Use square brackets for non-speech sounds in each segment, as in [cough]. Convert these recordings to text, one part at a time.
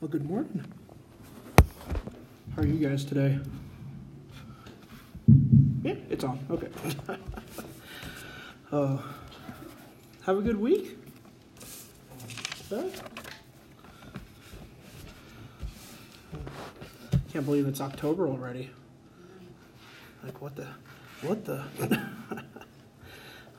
Well, good morning. How are you guys today? Yeah, it's on. Okay. [laughs] uh, have a good week. Can't believe it's October already. Like what the, what the?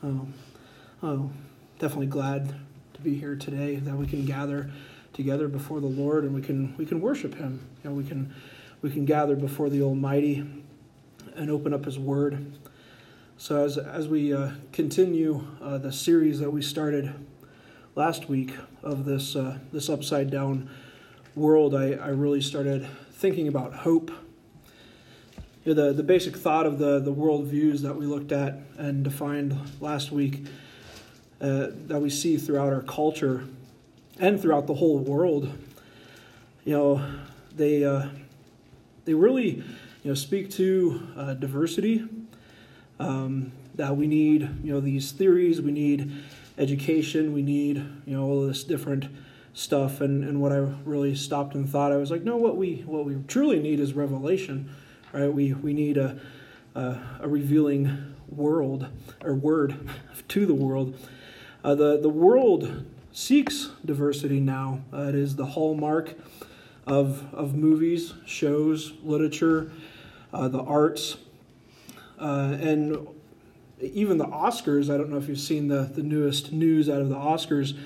oh, [laughs] oh, definitely glad to be here today that we can gather together before the Lord and we can we can worship Him. You know, we can we can gather before the Almighty and open up His Word. So as as we uh, continue uh, the series that we started last week of this uh, this upside down world, I, I really started thinking about hope. You know, the, the basic thought of the, the world views that we looked at and defined last week uh, that we see throughout our culture and throughout the whole world, you know, they uh, they really you know speak to uh, diversity. Um, that we need you know these theories, we need education, we need you know all this different stuff. And and what I really stopped and thought, I was like, no, what we what we truly need is revelation, right? We we need a a, a revealing world or word [laughs] to the world. Uh, the the world seeks diversity now. Uh, it is the hallmark of, of movies, shows, literature, uh, the arts, uh, and even the Oscars. I don't know if you've seen the, the newest news out of the Oscars,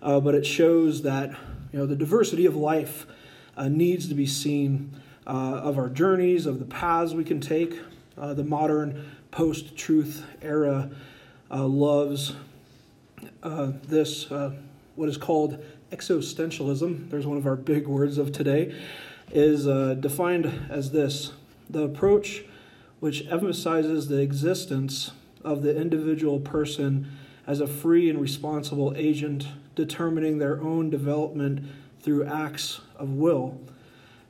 uh, but it shows that you know the diversity of life uh, needs to be seen uh, of our journeys, of the paths we can take. the modern post-truth era loves uh, this, uh, what is called existentialism, there's one of our big words of today, is uh, defined as this the approach which emphasizes the existence of the individual person as a free and responsible agent determining their own development through acts of will.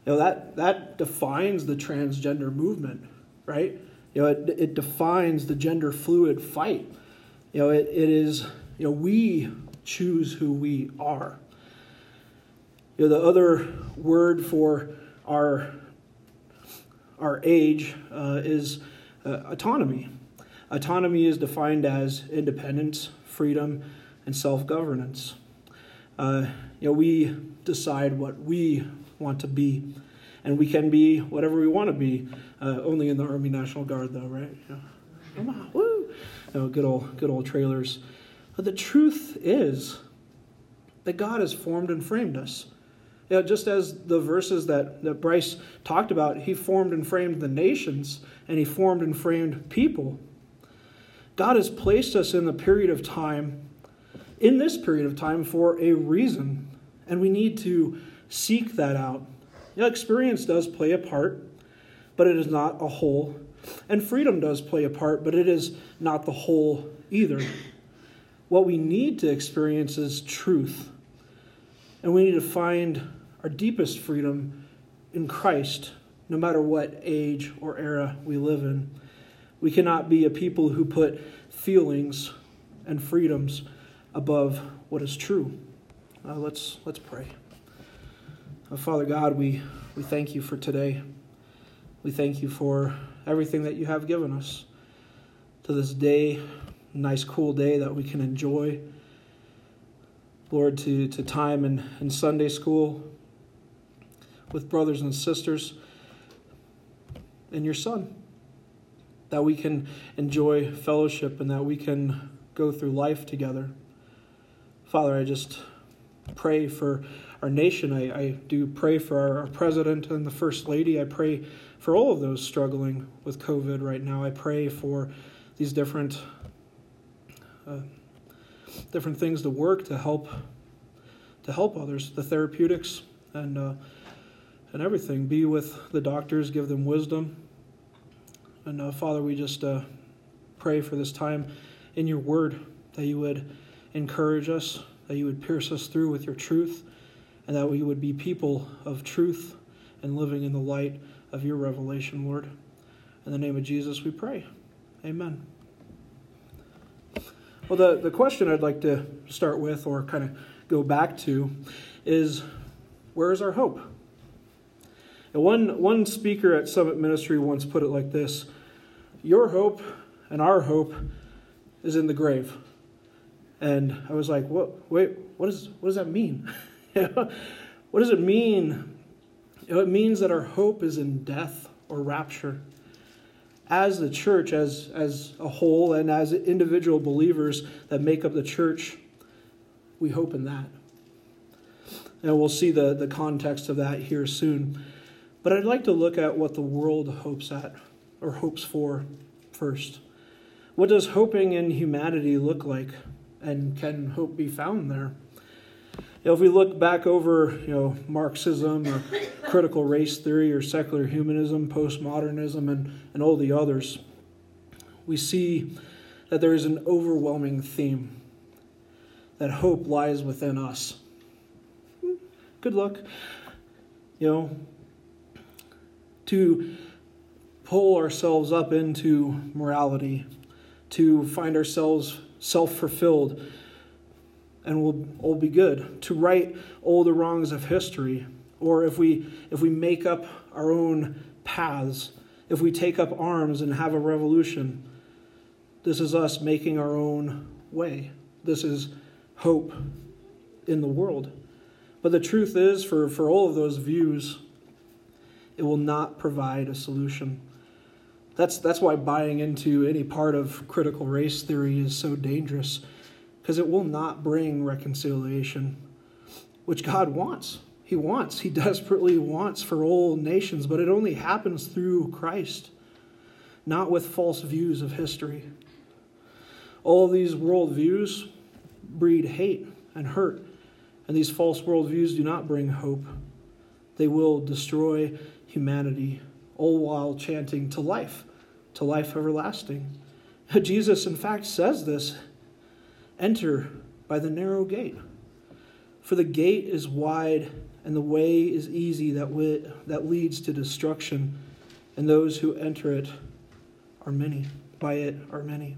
You know, that, that defines the transgender movement, right? You know, it, it defines the gender fluid fight. You know, it, it is you know, we choose who we are. You know, the other word for our our age uh, is uh, autonomy. Autonomy is defined as independence, freedom, and self governance. Uh, you know, we decide what we want to be, and we can be whatever we want to be. Uh, only in the Army National Guard, though, right? Yeah. Come on, woo! You know, good old, good old trailers. But the truth is that God has formed and framed us. You know, just as the verses that, that Bryce talked about, he formed and framed the nations and he formed and framed people. God has placed us in the period of time, in this period of time, for a reason, and we need to seek that out. You know, experience does play a part, but it is not a whole. And freedom does play a part, but it is not the whole either. What we need to experience is truth. And we need to find our deepest freedom in Christ, no matter what age or era we live in. We cannot be a people who put feelings and freedoms above what is true. Uh, let's, let's pray. Uh, Father God, we, we thank you for today. We thank you for everything that you have given us to this day nice, cool day that we can enjoy. Lord, to, to time in, in Sunday school with brothers and sisters and your Son. That we can enjoy fellowship and that we can go through life together. Father, I just pray for our nation. I, I do pray for our, our president and the first lady. I pray for all of those struggling with COVID right now. I pray for these different different things to work to help to help others, the therapeutics and uh, and everything. Be with the doctors, give them wisdom. And uh, Father, we just uh, pray for this time in your word that you would encourage us, that you would pierce us through with your truth, and that we would be people of truth and living in the light of your revelation, Lord. In the name of Jesus, we pray. Amen. Well, the, the question I'd like to start with or kind of go back to is where is our hope? And one, one speaker at Summit Ministry once put it like this Your hope and our hope is in the grave. And I was like, what, wait, what, is, what does that mean? [laughs] what does it mean? it means that our hope is in death or rapture. As the church, as, as a whole, and as individual believers that make up the church, we hope in that. And we'll see the, the context of that here soon. But I'd like to look at what the world hopes at or hopes for first. What does hoping in humanity look like? And can hope be found there? You know, if we look back over, you know, Marxism or critical race theory or secular humanism, postmodernism, and, and all the others, we see that there is an overwhelming theme that hope lies within us. Good luck. You know, to pull ourselves up into morality, to find ourselves self fulfilled, and we'll all be good. To right all the wrongs of history, or if we if we make up our own paths, if we take up arms and have a revolution, this is us making our own way. This is hope in the world. But the truth is, for, for all of those views, it will not provide a solution. That's, that's why buying into any part of critical race theory is so dangerous, because it will not bring reconciliation, which God wants. He wants, He [laughs] desperately wants for all nations, but it only happens through Christ, not with false views of history. All of these worldviews breed hate and hurt, and these false worldviews do not bring hope. They will destroy humanity, all while chanting to life, to life everlasting. [laughs] Jesus, in fact, says this enter by the narrow gate. For the gate is wide and the way is easy that, we, that leads to destruction, and those who enter it are many. By it are many.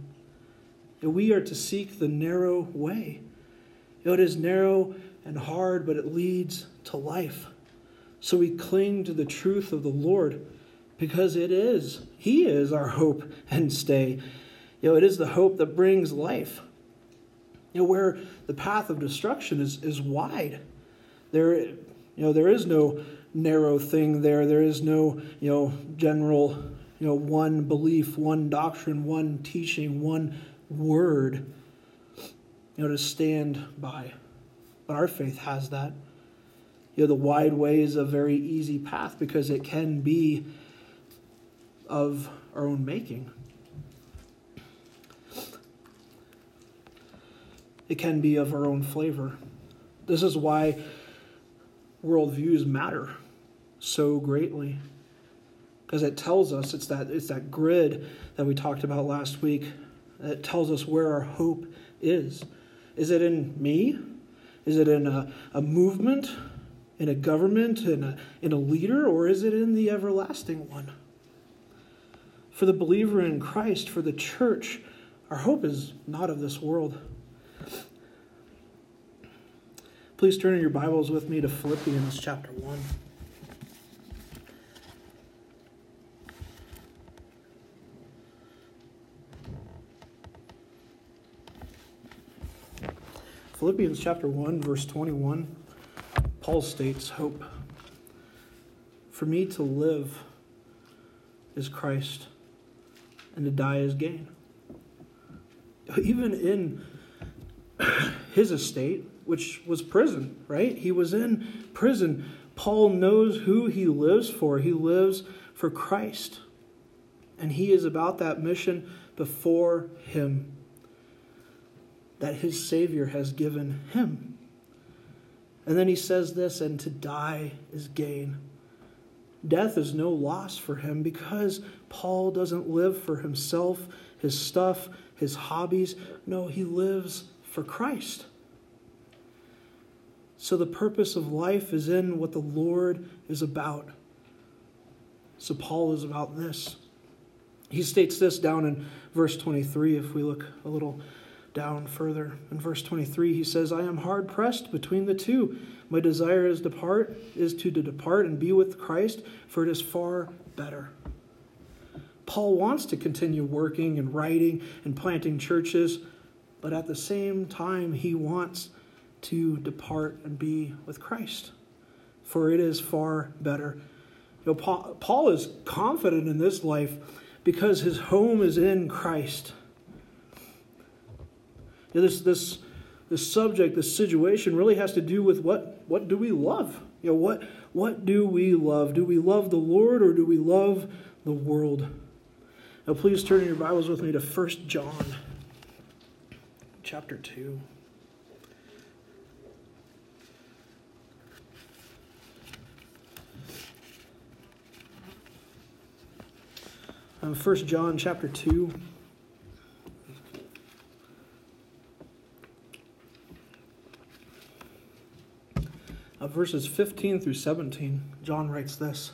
And we are to seek the narrow way. You know, it is narrow and hard, but it leads to life. So we cling to the truth of the Lord because it is, He is our hope and stay. You know, it is the hope that brings life. You know, where the path of destruction is, is wide. There, you know, there is no narrow thing there. There is no, you know, general, you know, one belief, one doctrine, one teaching, one word, you know, to stand by. But our faith has that. You know, the wide way is a very easy path because it can be of our own making. It can be of our own flavor. This is why worldviews matter so greatly. Because it tells us it's that it's that grid that we talked about last week that tells us where our hope is. Is it in me? Is it in a, a movement, in a government, in a, in a leader, or is it in the everlasting one? For the believer in Christ, for the church, our hope is not of this world. Please turn in your Bibles with me to Philippians chapter 1. Philippians chapter 1, verse 21, Paul states, Hope. For me to live is Christ, and to die is gain. Even in his estate, which was prison, right? He was in prison. Paul knows who he lives for. He lives for Christ. And he is about that mission before him that his Savior has given him. And then he says this, and to die is gain. Death is no loss for him because Paul doesn't live for himself, his stuff, his hobbies. No, he lives for Christ. So the purpose of life is in what the Lord is about. So Paul is about this. He states this down in verse 23 if we look a little down further. In verse 23, he says, I am hard pressed between the two. My desire is depart is to depart and be with Christ, for it is far better. Paul wants to continue working and writing and planting churches, but at the same time, he wants to depart and be with Christ, for it is far better. You know, Paul, Paul is confident in this life because his home is in Christ. You know, this, this, this subject, this situation really has to do with what, what do we love? You know, what, what do we love? Do we love the Lord or do we love the world? Now, please turn your Bibles with me to 1 John chapter 2. Um, 1 John chapter 2. Uh, verses 15 through 17, John writes this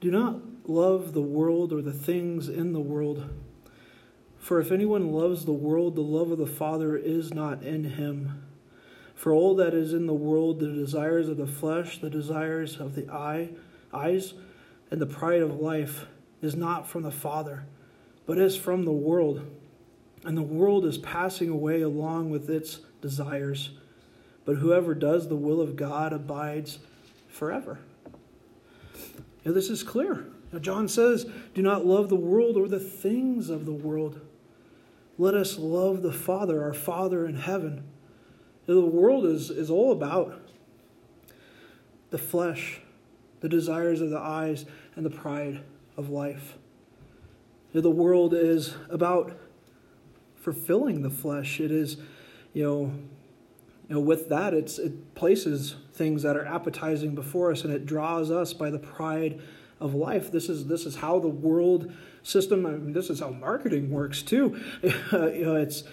Do not love the world or the things in the world. For if anyone loves the world, the love of the Father is not in him. For all that is in the world, the desires of the flesh, the desires of the eye, eyes, and the pride of life, is not from the Father, but is from the world. And the world is passing away along with its desires. But whoever does the will of God abides forever. Now, this is clear. Now, John says, Do not love the world or the things of the world. Let us love the Father, our Father in heaven. Now, the world is, is all about the flesh, the desires of the eyes, and the pride of life. The world is about fulfilling the flesh. It is, you know, you know, with that, it's, it places things that are appetizing before us and it draws us by the pride of life. This is, this is how the world system, I mean, this is how marketing works too. [laughs] you know, it's,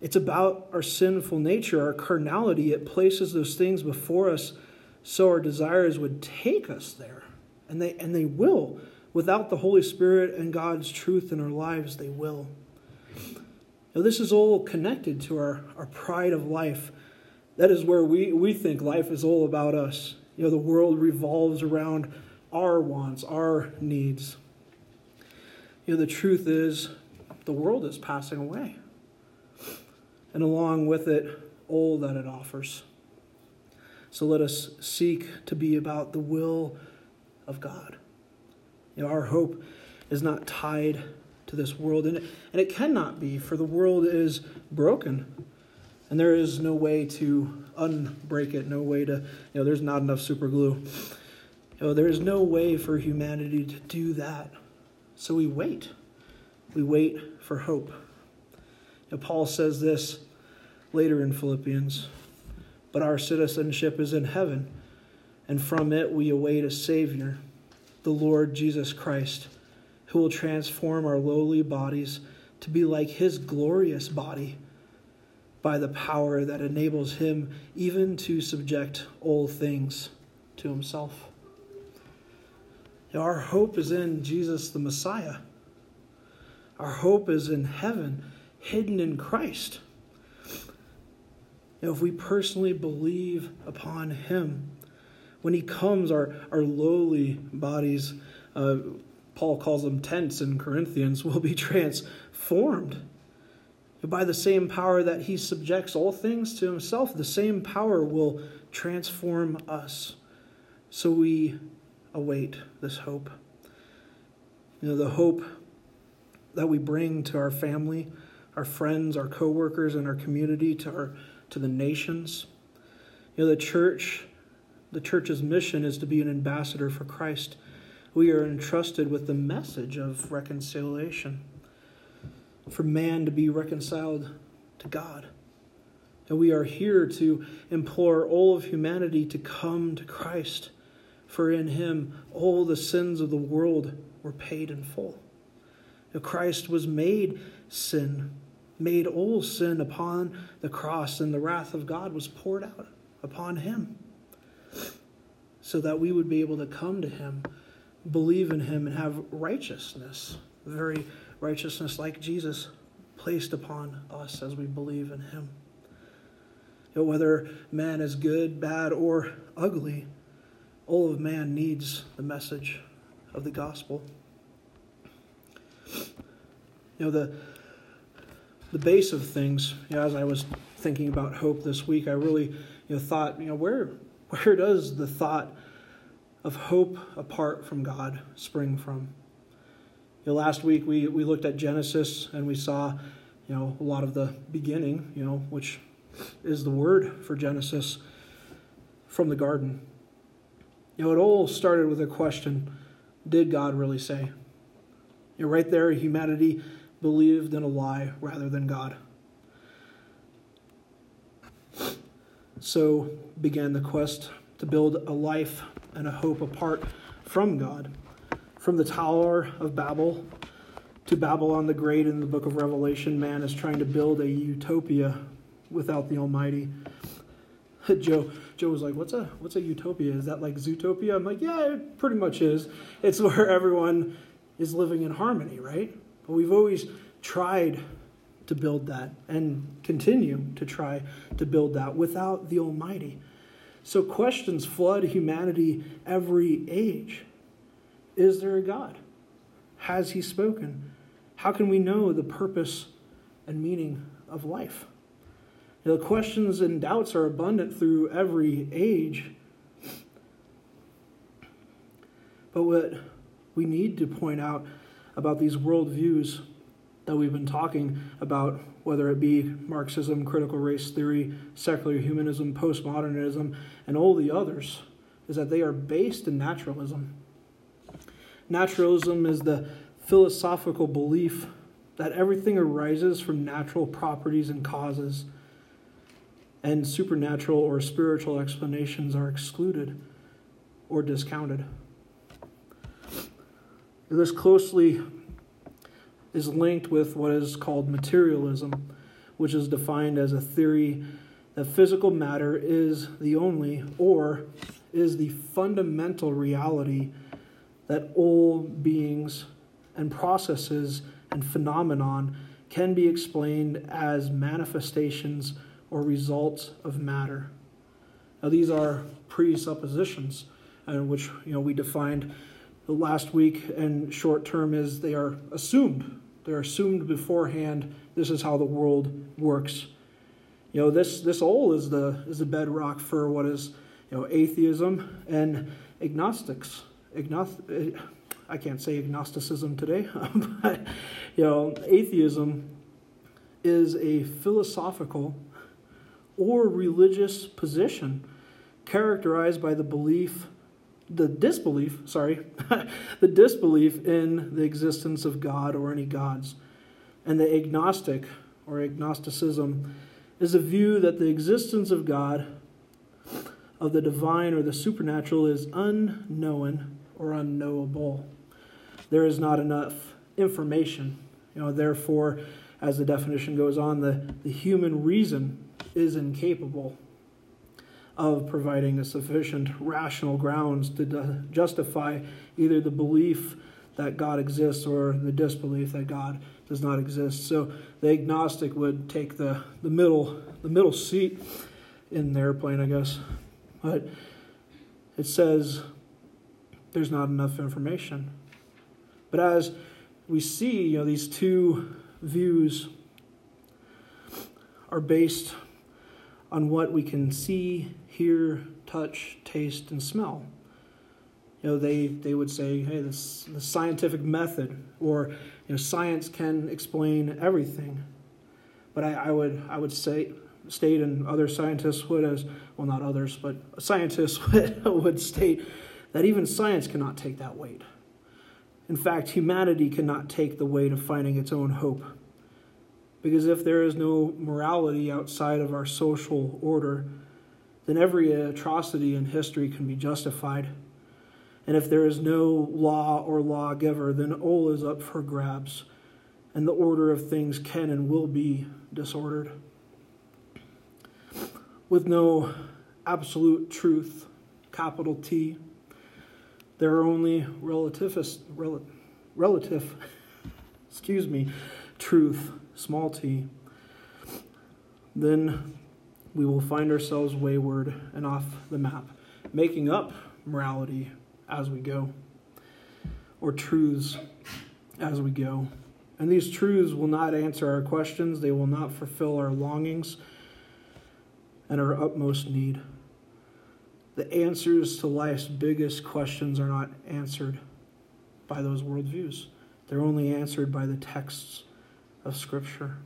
it's about our sinful nature, our carnality. It places those things before us so our desires would take us there. And they, and they will. Without the Holy Spirit and God's truth in our lives, they will. Now, this is all connected to our, our pride of life that is where we, we think life is all about us. You know, the world revolves around our wants, our needs. You know, the truth is, the world is passing away. And along with it, all that it offers. So let us seek to be about the will of God. You know, our hope is not tied to this world, and it, and it cannot be, for the world is broken and there is no way to unbreak it, no way to, you know, there's not enough super glue. You know, there is no way for humanity to do that. So we wait. We wait for hope. Now, Paul says this later in Philippians But our citizenship is in heaven, and from it we await a Savior, the Lord Jesus Christ, who will transform our lowly bodies to be like his glorious body by the power that enables him even to subject all things to himself. Our hope is in Jesus the Messiah. Our hope is in heaven, hidden in Christ. Know, if we personally believe upon him, when he comes, our, our lowly bodies, uh, Paul calls them tents in Corinthians, [laughs] will be transformed by the same power that he subjects all things to himself, the same power will transform us. So we await this hope. You know, the hope that we bring to our family, our friends, our coworkers, and our community, to our to the nations. You know, the church, the church's mission is to be an ambassador for Christ. We are entrusted with the message of reconciliation for man to be reconciled to God. And we are here to implore all of humanity to come to Christ, for in him all the sins of the world were paid in full. Christ was made sin, made all sin upon the cross, and the wrath of God was poured out upon him so that we would be able to come to him, believe in him, and have righteousness, the very righteousness like Jesus placed upon us as we believe in him. You know, whether man is good, bad, or ugly, all of man needs the message of the gospel. You know, the the base of things, you know, as I was thinking about hope this week, I really you know, thought, you know, where [laughs] where does the thought of hope apart from God spring from? You know, last week we, we looked at Genesis and we saw, you know, a lot of the beginning, you know, which is the word for Genesis from the garden. You know, it all started with a question Did God really say? You know, right there, humanity believed in a lie rather than God. So began the quest to build a life and a hope apart from God. From the Tower of Babel to Babylon the Great in the book of Revelation, man is trying to build a utopia without the Almighty. [laughs] Joe Joe was like, "What's a what's a utopia? Is that like Zootopia?" I'm like, "Yeah, it pretty much is. It's [laughs] where everyone is living in harmony, right?" But we've always tried to build that and continue to try to build that without the Almighty. So questions flood humanity every age. Is there a God? Has He spoken? How can we know the purpose and meaning of life? the questions and doubts are abundant through every age. But what we need to point out about these worldviews that we've been talking about, whether it be Marxism, critical race theory, secular humanism, postmodernism, and all the others, is that they are based in naturalism. Naturalism is the philosophical belief that everything arises from natural properties and causes and supernatural or spiritual explanations are excluded or discounted. This closely is linked with what is called materialism, which is defined as a theory that physical matter is the only or is the fundamental reality that all beings and processes and phenomenon can be explained as manifestations or results of matter. Now, these are presuppositions, uh, which you know we defined the last week. And short term is they are assumed. They're assumed beforehand. This is how the world works. You know, this this all is the is the bedrock for what is you know atheism and agnostics. Agnost- I can't say agnosticism today, [laughs] but you know, atheism is a philosophical or religious position characterized by the belief the disbelief sorry [laughs] the disbelief in the existence of god or any gods. And the agnostic or agnosticism is a view that the existence of god of the divine or the supernatural is unknown or unknowable. There is not enough information. You know therefore as the definition goes on the, the human reason is incapable of providing a sufficient rational grounds to justify either the belief that God exists or the disbelief that God does not exist. So the agnostic would take the, the middle the middle seat in the airplane, I guess. But it says there's not enough information. But as we see, you know, these two views are based on what we can see, hear, touch, taste, and smell. You know, they, they would say, hey, this the scientific method, or you know, science can explain everything. But I, I would I would say state and other scientists would as well not others, but scientists [laughs] would, would state that even science cannot take that weight. In fact, humanity cannot take the weight of finding its own hope because if there is no morality outside of our social order, then every atrocity in history can be justified. And if there is no law or lawgiver, then all is up for grabs, and the order of things can and will be disordered. With no absolute truth, capital T, there are only relativist, rel, relative [laughs] excuse me, truth, small t, then we will find ourselves wayward and off the map, making up morality as we go, or truths as we go. And these truths will not answer our questions, they will not fulfill our longings and our utmost need. The answers to life's biggest questions are not answered by those worldviews, they're only answered by the texts of Scripture.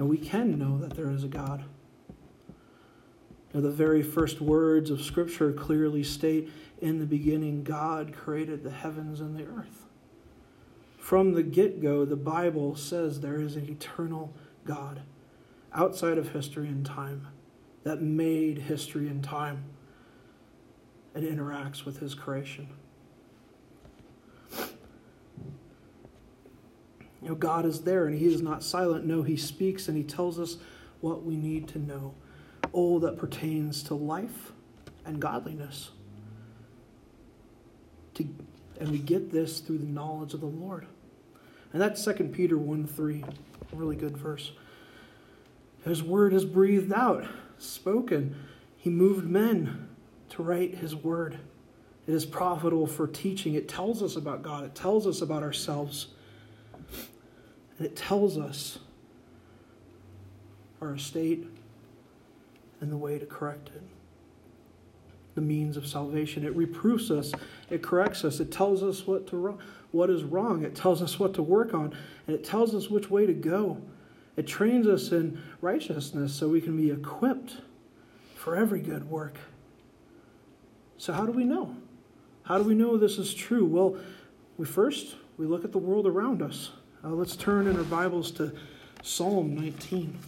And we can know that there is a God. Now, the very first words of Scripture clearly state in the beginning, God created the heavens and the earth. From the get go, the Bible says there is an eternal God outside of history and time that made history and time and interacts with his creation. You know, God is there and He is not silent. No, He speaks and He tells us what we need to know. All that pertains to life and godliness. To, and we get this through the knowledge of the Lord. And that's 2 Peter 1 3, a really good verse. His word is breathed out, spoken. He moved men to write His word. It is profitable for teaching. It tells us about God, it tells us about ourselves. It tells us our estate and the way to correct it. The means of salvation. It reproofs us, it corrects us, it tells us what to what is wrong, it tells us what to work on, and it tells us which way to go. It trains us in righteousness so we can be equipped for every good work. So how do we know? How do we know this is true? Well, we first we look at the world around us. Uh, let's turn in our Bibles to Psalm 19.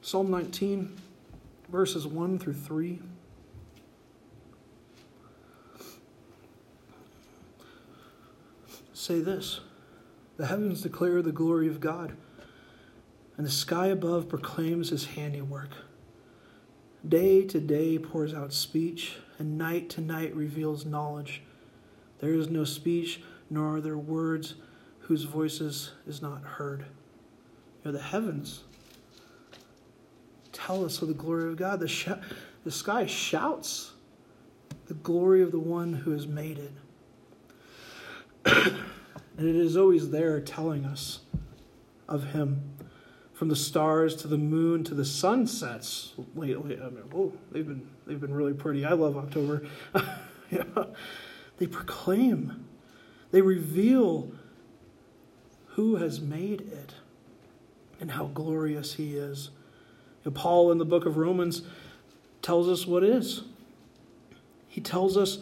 Psalm 19, verses 1 through 3. Say this. The heavens declare the glory of God, and the sky above proclaims his handiwork. Day to day pours out speech, and night to night reveals knowledge. There is no speech, nor are there words whose voices is not heard. You know, the heavens tell us of the glory of God. The, sh- the sky shouts the glory of the one who has made it. [clears throat] And it is always there telling us of Him. From the stars to the moon to the sunsets lately. I mean, oh, they've been they've been really pretty. I love October. [laughs] yeah. They proclaim, they reveal who has made it and how glorious He is. Paul in the book of Romans tells us what is. He tells us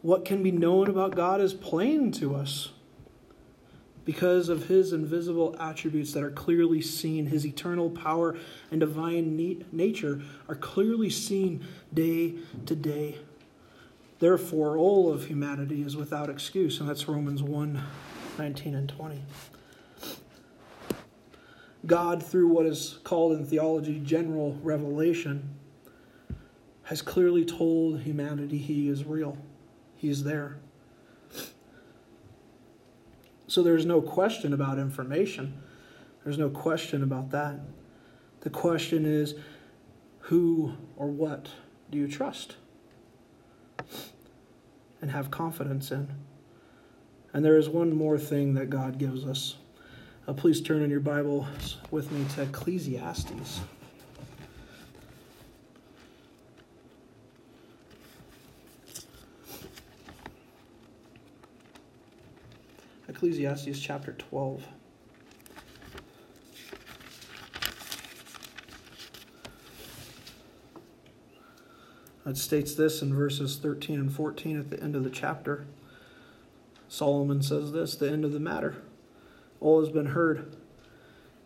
what can be known about God is plain to us because of his invisible attributes that are clearly seen, his eternal power and divine nature are clearly seen day to day. Therefore, all of humanity is without excuse, and that's Romans 1 19 and 20. God, through what is called in theology general revelation, has clearly told humanity he is real, he is there. So there's no question about information. There's no question about that. The question is who or what do you trust and have confidence in? And there is one more thing that God gives us. Uh, please turn in your Bibles with me to Ecclesiastes. Ecclesiastes chapter 12. It states this in verses 13 and 14 at the end of the chapter. Solomon says this the end of the matter. All has been heard.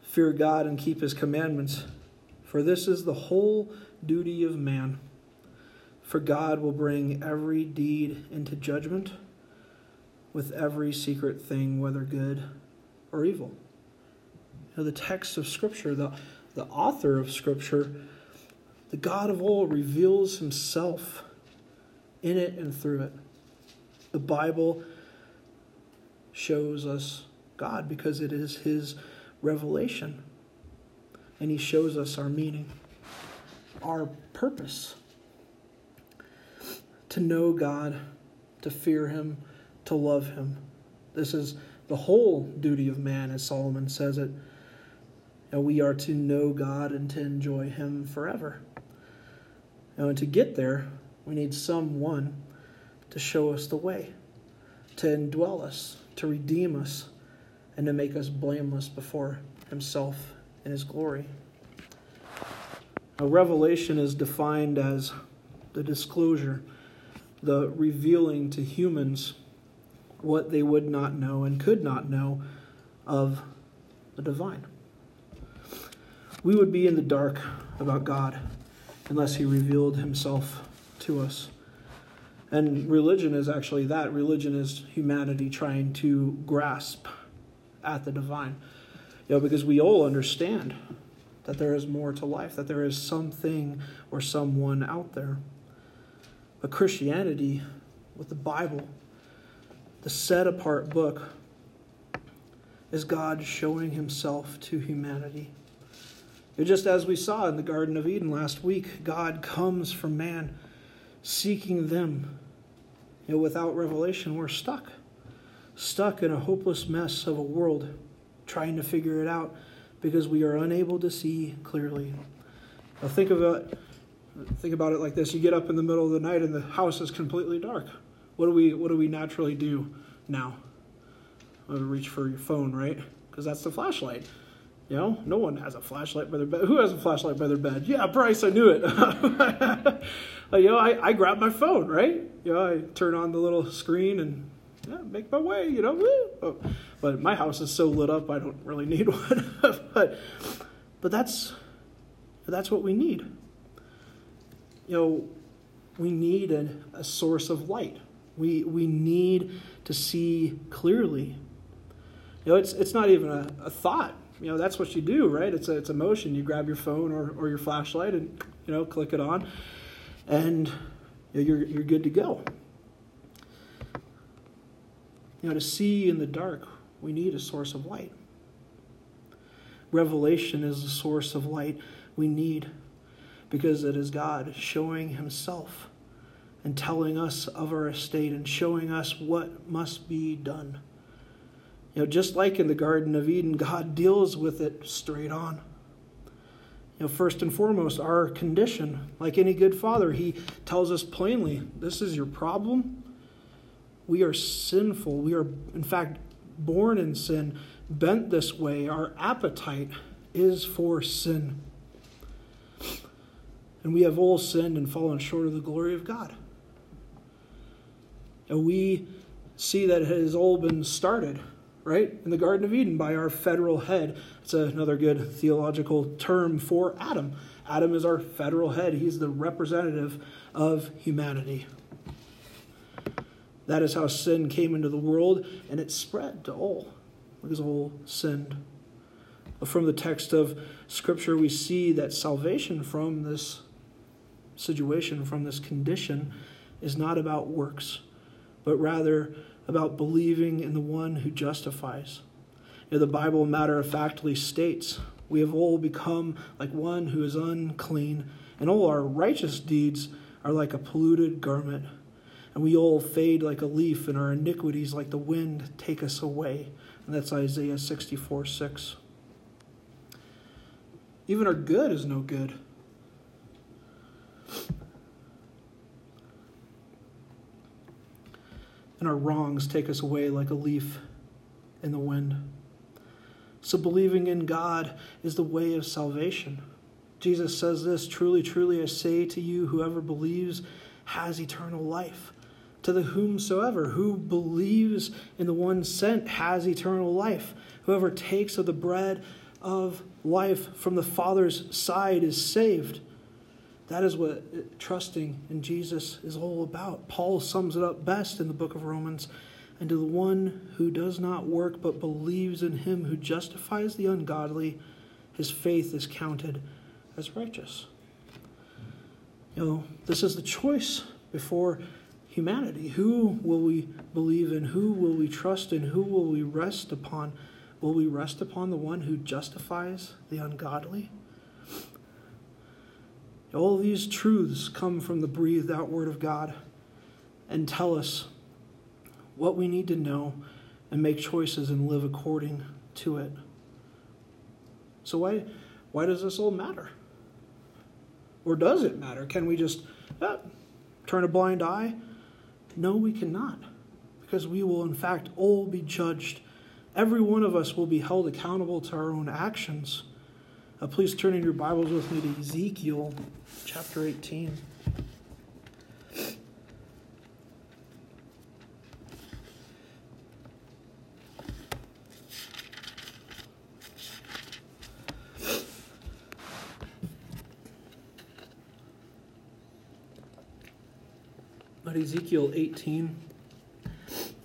Fear God and keep his commandments, for this is the whole duty of man. For God will bring every deed into judgment with every secret thing, whether good or evil. You know, the text of Scripture, the, the author of Scripture, the God of all reveals himself in it and through it. The Bible shows us God because it is his revelation. And he shows us our meaning, our purpose. To know God, to fear him, to love him. This is the whole duty of man, as Solomon says it. And we are to know God and to enjoy him forever. and to get there, we need someone to show us the way, to indwell us, to redeem us, and to make us blameless before himself and his glory. A revelation is defined as the disclosure, the revealing to humans what they would not know and could not know of the divine. We would be in the dark about God unless He revealed Himself to us. And religion is actually that. Religion is humanity trying to grasp at the divine. You know, because we all understand that there is more to life, that there is something or someone out there. But Christianity, with the Bible, the set apart book, is God showing himself to humanity. Just as we saw in the Garden of Eden last week, God comes from man seeking them. You know, without revelation, we're stuck. Stuck in a hopeless mess of a world, trying to figure it out because we are unable to see clearly. Now think about think about it like this. You get up in the middle of the night and the house is completely dark. What do we what do we naturally do now? We reach for your phone, right? Because that's the flashlight. You know, no one has a flashlight by their bed. Who has a flashlight by their bed? Yeah, Bryce, I knew it. [laughs] you know, I, I grab my phone, right? You know, I turn on the little screen and yeah, make my way, you know. Oh, but my house is so lit up, I don't really need [laughs] one. but, but that's, that's what we need. You know, we need a source of light. We, we need to see clearly. You know, it's, it's not even a, a thought. You know that's what you do right? It's a, it's a motion. You grab your phone or, or your flashlight and you know click it on and you're, you're good to go. You know to see in the dark we need a source of light. Revelation is the source of light we need because it is god showing himself and telling us of our estate and showing us what must be done you know, just like in the Garden of Eden, God deals with it straight on. You know, first and foremost, our condition. Like any good father, he tells us plainly this is your problem. We are sinful. We are, in fact, born in sin, bent this way. Our appetite is for sin. And we have all sinned and fallen short of the glory of God. And we see that it has all been started right? In the Garden of Eden by our federal head. It's another good theological term for Adam. Adam is our federal head, he's the representative of humanity. That is how sin came into the world, and it spread to all, because all sinned. From the text of Scripture, we see that salvation from this situation, from this condition, is not about works, but rather about believing in the one who justifies. You know, the Bible matter of factly states, We have all become like one who is unclean, and all our righteous deeds are like a polluted garment. And we all fade like a leaf, and our iniquities, like the wind, take us away. And that's Isaiah 64 6. Even our good is no good. And our wrongs take us away like a leaf in the wind. So, believing in God is the way of salvation. Jesus says this Truly, truly, I say to you, whoever believes has eternal life. To the whomsoever who believes in the one sent has eternal life. Whoever takes of the bread of life from the Father's side is saved. That is what uh, trusting in Jesus is all about. Paul sums it up best in the book of Romans and to the one who does not work but believes in him who justifies the ungodly, his faith is counted as righteous. You know, this is the choice before humanity. Who will we believe in? Who will we trust in? Who will we rest upon? Will we rest upon the one who justifies the ungodly? All these truths come from the breathed out Word of God and tell us what we need to know and make choices and live according to it. So, why, why does this all matter? Or does it matter? Can we just uh, turn a blind eye? No, we cannot, because we will, in fact, all be judged. Every one of us will be held accountable to our own actions. Uh, please turn in your Bibles with me to Ezekiel chapter 18. But Ezekiel 18,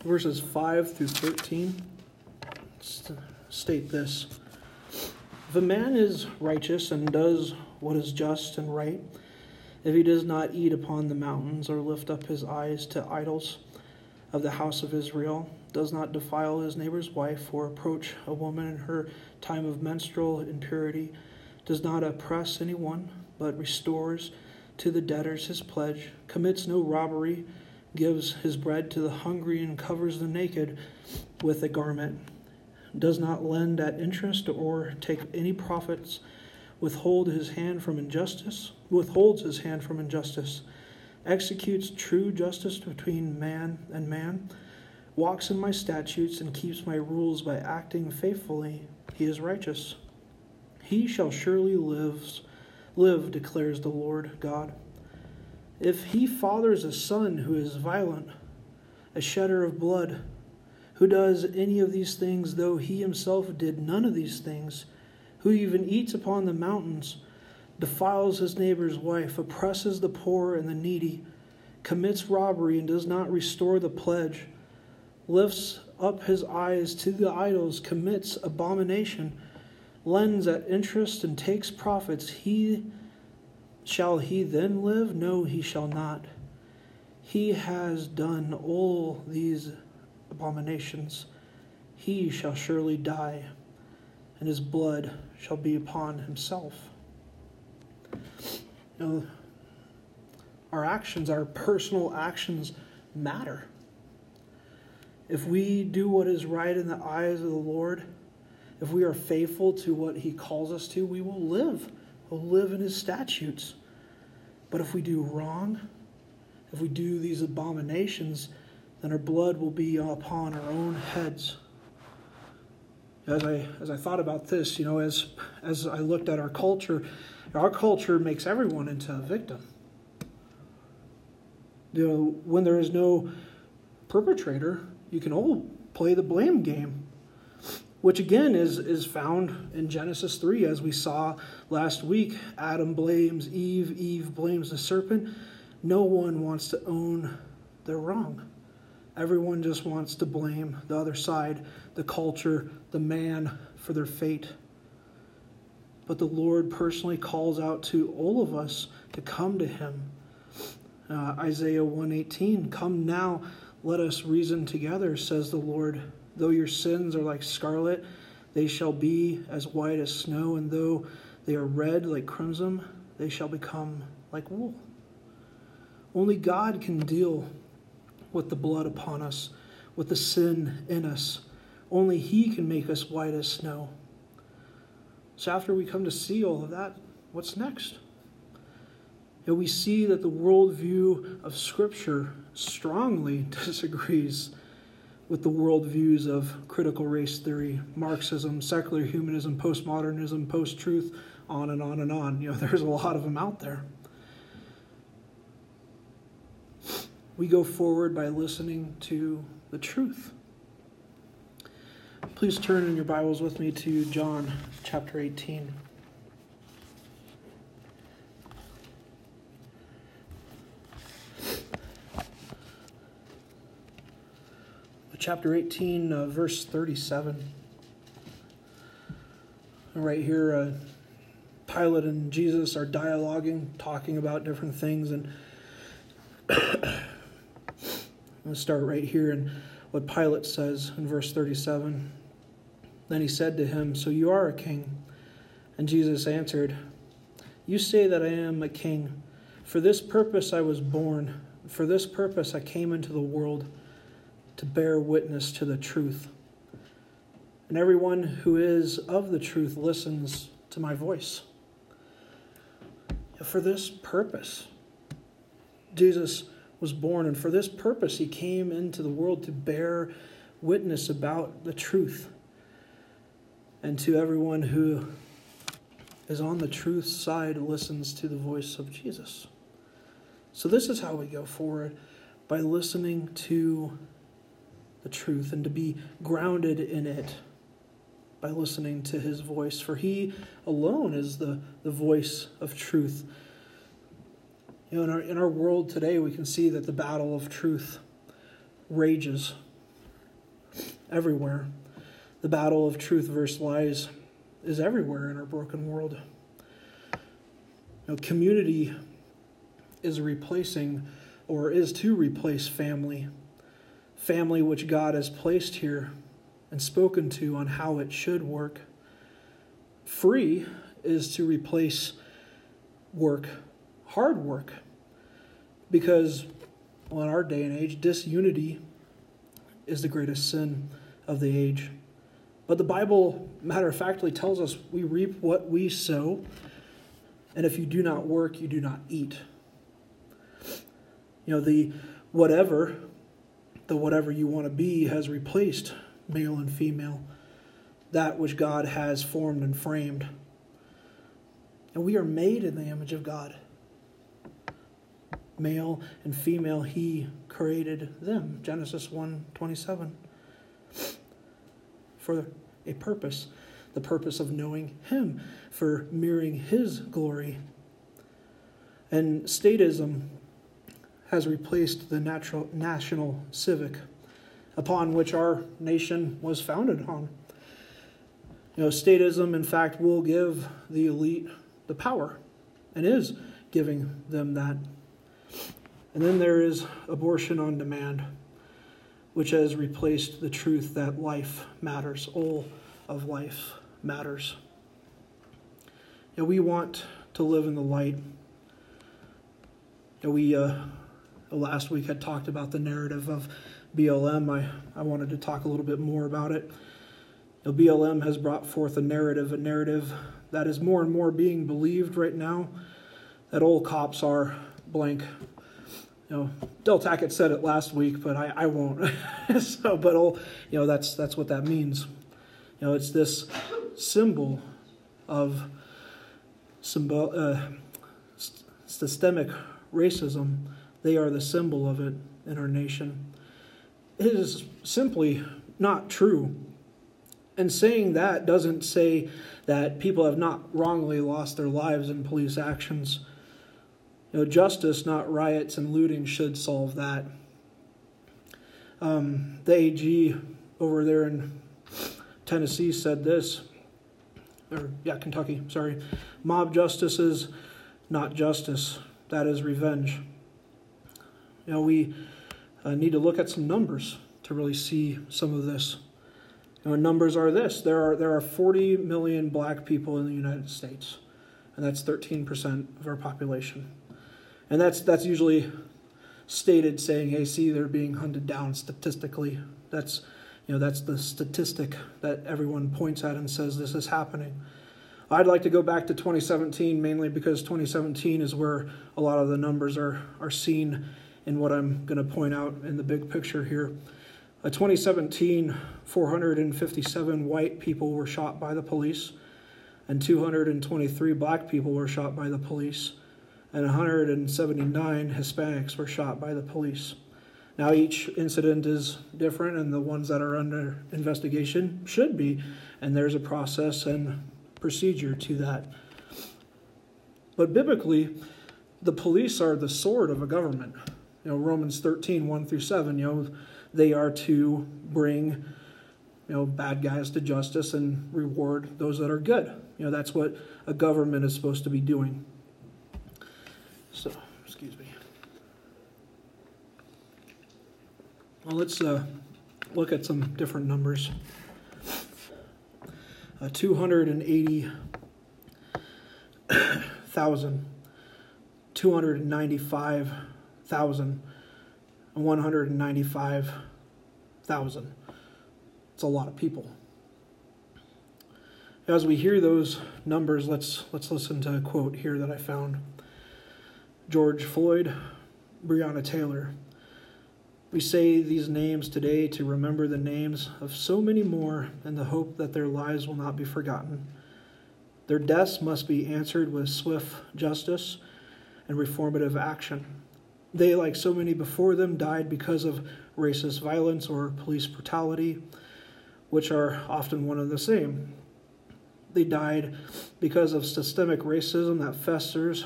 verses 5 through 13, state this. If a man is righteous and does what is just and right, if he does not eat upon the mountains or lift up his eyes to idols of the house of Israel, does not defile his neighbor's wife or approach a woman in her time of menstrual impurity, does not oppress anyone, but restores to the debtors his pledge, commits no robbery, gives his bread to the hungry, and covers the naked with a garment does not lend at interest or take any profits, withhold his hand from injustice, withholds his hand from injustice, executes true justice between man and man, walks in my statutes and keeps my rules by acting faithfully, he is righteous. He shall surely live, live, declares the Lord God. If he fathers a son who is violent, a shedder of blood, who does any of these things, though he himself did none of these things, who even eats upon the mountains, defiles his neighbor's wife, oppresses the poor and the needy, commits robbery and does not restore the pledge, lifts up his eyes to the idols, commits abomination, lends at interest and takes profits, he shall he then live? No, he shall not. He has done all these abominations, he shall surely die, and his blood shall be upon himself. You know, our actions, our personal actions matter. If we do what is right in the eyes of the Lord, if we are faithful to what he calls us to, we will live. We'll live in his statutes. But if we do wrong, if we do these abominations, then our blood will be upon our own heads. As I as I thought about this, you know, as as I looked at our culture, our culture makes everyone into a victim. You know, when there is no perpetrator, you can all play the blame game, which again is is found in Genesis three, as we saw last week. Adam blames Eve, Eve blames the serpent. No one wants to own their wrong. Everyone just wants to blame the other side, the culture, the man for their fate. But the Lord personally calls out to all of us to come to him. Uh, Isaiah 118, come now, let us reason together, says the Lord. Though your sins are like scarlet, they shall be as white as snow, and though they are red like crimson, they shall become like wool. Only God can deal with the blood upon us, with the sin in us. Only He can make us white as snow. So, after we come to see all of that, what's next? And we see that the worldview of Scripture strongly [laughs] disagrees with the worldviews of critical race theory, Marxism, secular humanism, postmodernism, post truth, on and on and on. You know, [laughs] there's a lot of them out there. We go forward by listening to the truth. Please turn in your Bibles with me to John chapter 18. chapter 18, uh, verse 37. Right here, uh, Pilate and Jesus are dialoguing, talking about different things, and I'm going to start right here in what Pilate says in verse 37. Then he said to him, So you are a king? And Jesus answered, You say that I am a king. For this purpose I was born, for this purpose I came into the world, to bear witness to the truth. And everyone who is of the truth listens to my voice. For this purpose, Jesus was born, and for this purpose, he came into the world to bear witness about the truth. And to everyone who is on the truth side listens to the voice of Jesus. So, this is how we go forward by listening to the truth and to be grounded in it by listening to his voice, for he alone is the, the voice of truth. You know, in our, in our world today, we can see that the battle of truth rages everywhere. The battle of truth versus lies is everywhere in our broken world. You know, community is replacing or is to replace family. Family which God has placed here and spoken to on how it should work. Free is to replace work, hard work. Because, well, in our day and age, disunity is the greatest sin of the age. But the Bible, matter of factly, tells us we reap what we sow, and if you do not work, you do not eat. You know, the whatever, the whatever you want to be has replaced male and female, that which God has formed and framed. And we are made in the image of God. Male and female, he created them. Genesis 1 27. For a purpose, the purpose of knowing him, for mirroring his glory. And statism has replaced the natural national civic upon which our nation was founded on. You know, statism, in fact, will give the elite the power and is giving them that. And then there is abortion on demand, which has replaced the truth that life matters, all of life matters. Know, we want to live in the light. Know, we uh, last week had talked about the narrative of BLM, I, I wanted to talk a little bit more about it. Know, BLM has brought forth a narrative, a narrative that is more and more being believed right now that all cops are blank. You know, Del Tackett said it last week, but I, I won't. [laughs] so, but all, you know, that's that's what that means. You know, it's this symbol of symbol, uh, systemic racism. They are the symbol of it in our nation it is simply not true. And saying that doesn't say that people have not wrongly lost their lives in police actions. You know, justice, not riots and looting, should solve that. Um, the AG over there in Tennessee said this, or yeah, Kentucky, sorry. Mob justice is not justice, that is revenge. You know, we uh, need to look at some numbers to really see some of this. Know, numbers are this: there are there are 40 million black people in the United States, and that's 13 percent of our population. And that's that's usually stated saying, "Hey, see, they're being hunted down statistically." That's you know that's the statistic that everyone points at and says this is happening. I'd like to go back to 2017 mainly because 2017 is where a lot of the numbers are are seen in what I'm going to point out in the big picture here. A 2017, 457 white people were shot by the police, and 223 black people were shot by the police, and 179 Hispanics were shot by the police. Now, each incident is different, and the ones that are under investigation should be, and there's a process and procedure to that. But biblically, the police are the sword of a government you know, Romans 13, 1 through 7, you know, they are to bring you know bad guys to justice and reward those that are good. You know that's what a government is supposed to be doing. So, excuse me. Well, let's uh, look at some different numbers. Uh, 280,000, 295,000, 195,000. It's a lot of people. As we hear those numbers, let's let's listen to a quote here that I found. George Floyd, Breonna Taylor. We say these names today to remember the names of so many more in the hope that their lives will not be forgotten. Their deaths must be answered with swift justice and reformative action. They, like so many before them, died because of racist violence or police brutality which are often one and the same. They died because of systemic racism that festers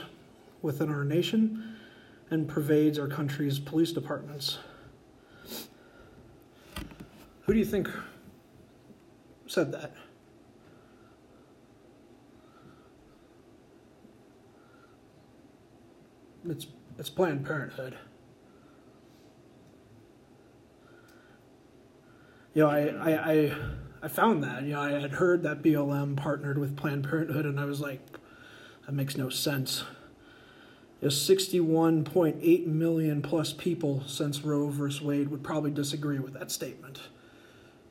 within our nation and pervades our country's police departments. Who do you think said that? It's, it's Planned Parenthood. you know, I, I, I, I found that. You know, I had heard that BLM partnered with Planned Parenthood, and I was like, that makes no sense is 61.8 million plus people since Roe versus Wade would probably disagree with that statement.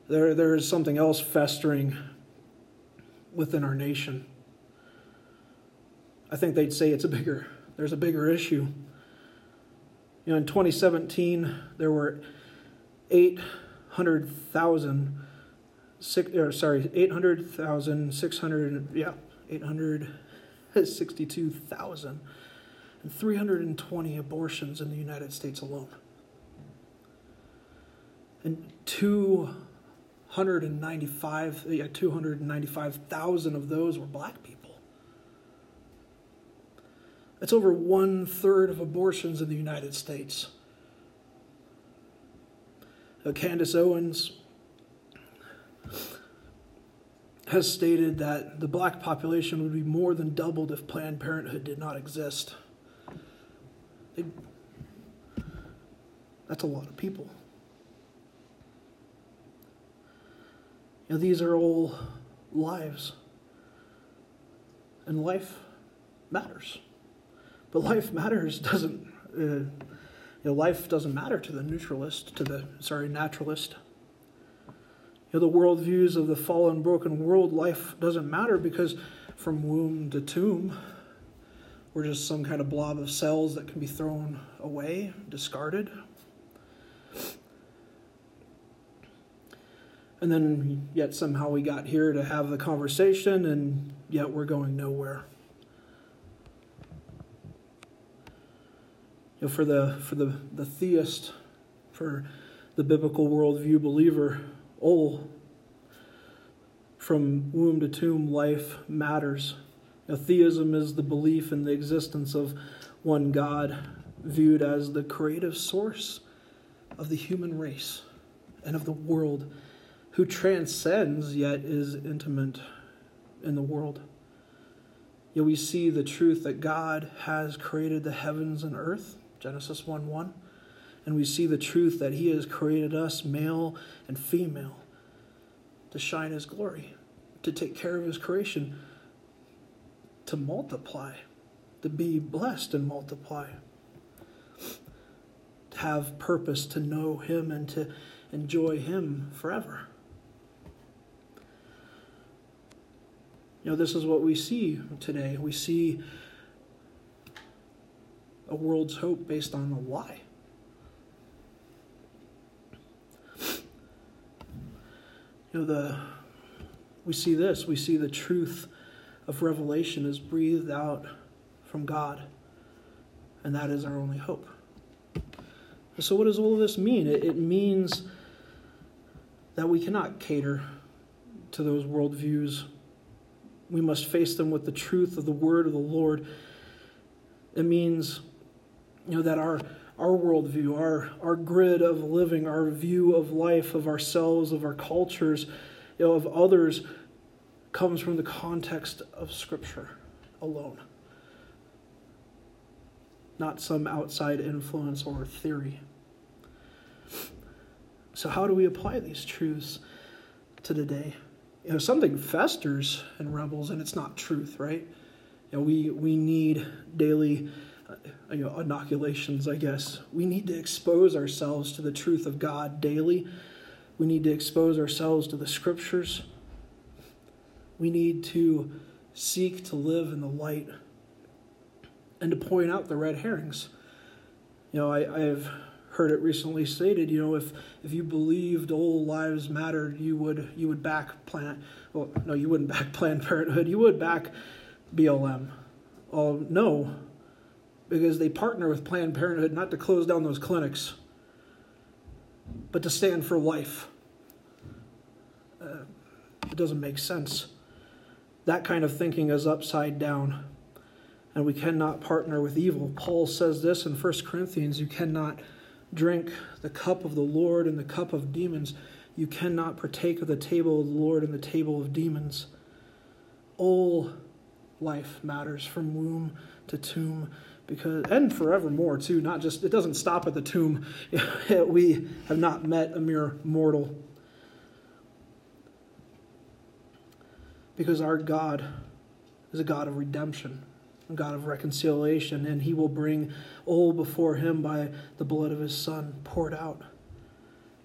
There, there is something else festering within our nation. I think they'd say it's a bigger, there's a bigger issue. You know, in 2017, there were 800,000, or sorry, 800,600, yeah, 862,000 and three hundred and twenty abortions in the United States alone, and two hundred and ninety five yeah two hundred and ninety five thousand of those were black people. That's over one third of abortions in the United States. Uh, Candace Owens has stated that the black population would be more than doubled if Planned Parenthood did not exist. They, that's a lot of people. You know, these are all lives. And life matters. But life matters doesn't. Uh, you know, life doesn't matter to the neutralist, to the, sorry, naturalist. You know, the worldviews of the fallen, broken world, life doesn't matter because from womb to tomb, we're just some kind of blob of cells that can be thrown away, discarded. And then, yet somehow we got here to have the conversation, and yet we're going nowhere. know, for the for the, the theist, for the biblical worldview believer, all from womb to tomb life matters. Now, theism is the belief in the existence of one God, viewed as the creative source of the human race and of the world, who transcends yet is intimate in the world. Yet we see the truth that God has created the heavens and earth Genesis 1 1. And we see the truth that He has created us, male and female, to shine His glory, to take care of His creation, to multiply, to be blessed and multiply, to have purpose, to know Him and to enjoy Him forever. You know, this is what we see today. We see a world's hope based on a lie. You know, the we see this, we see the truth of revelation is breathed out from God, and that is our only hope. So, what does all of this mean? It, it means that we cannot cater to those worldviews. We must face them with the truth of the word of the Lord. It means you know, that our, our worldview, our, our grid of living, our view of life, of ourselves, of our cultures, you know, of others, comes from the context of Scripture alone, not some outside influence or theory. So, how do we apply these truths to today? You know, something festers in rebels, and it's not truth, right? You know, we we need daily uh, you know, inoculations, I guess. We need to expose ourselves to the truth of God daily. We need to expose ourselves to the scriptures. We need to seek to live in the light and to point out the red herrings. You know, I, I've heard it recently stated, you know, if, if you believed all lives mattered, you would you would back Planned well no, you wouldn't back [laughs] Planned Parenthood, you would back BLM. Oh no, because they partner with Planned Parenthood not to close down those clinics, but to stand for life. Uh, it doesn't make sense. That kind of thinking is upside down, and we cannot partner with evil. Paul says this in 1 Corinthians you cannot drink the cup of the Lord and the cup of demons. You cannot partake of the table of the Lord and the table of demons. All life matters from womb to tomb because and forevermore too not just it doesn't stop at the tomb [laughs] we have not met a mere mortal because our god is a god of redemption a god of reconciliation and he will bring all before him by the blood of his son poured out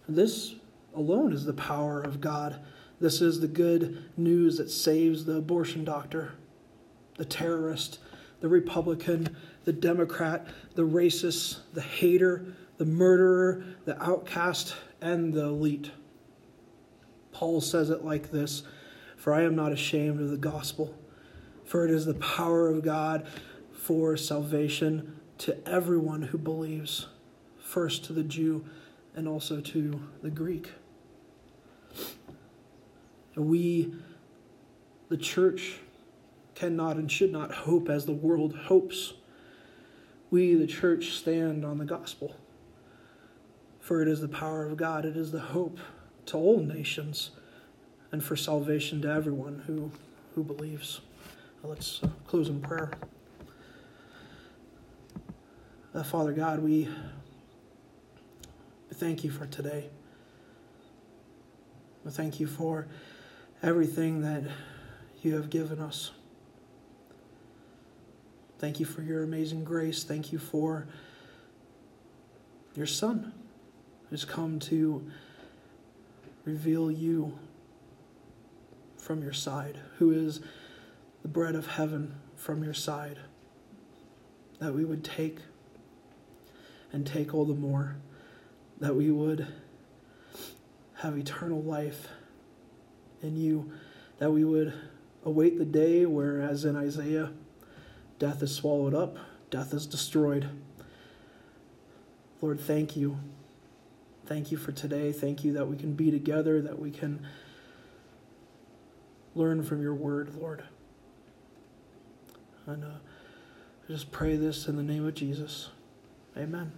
this alone is the power of god this is the good news that saves the abortion doctor the terrorist the republican the Democrat, the racist, the hater, the murderer, the outcast, and the elite. Paul says it like this For I am not ashamed of the gospel, for it is the power of God for salvation to everyone who believes, first to the Jew and also to the Greek. We, the church, cannot and should not hope as the world hopes we, the church, stand on the gospel. For it is the power of God, it is the hope to all nations, and for salvation to everyone who, who believes. Let's uh, close in prayer. Uh, Father God, we thank you for today. We thank you for everything that you have given us. Thank you for your amazing grace. Thank you for your Son who's come to reveal you from your side, who is the bread of heaven from your side, that we would take and take all the more, that we would have eternal life in you, that we would await the day where, as in Isaiah, Death is swallowed up, death is destroyed. Lord, thank you. Thank you for today. Thank you that we can be together, that we can learn from your word, Lord. And uh, I just pray this in the name of Jesus. Amen.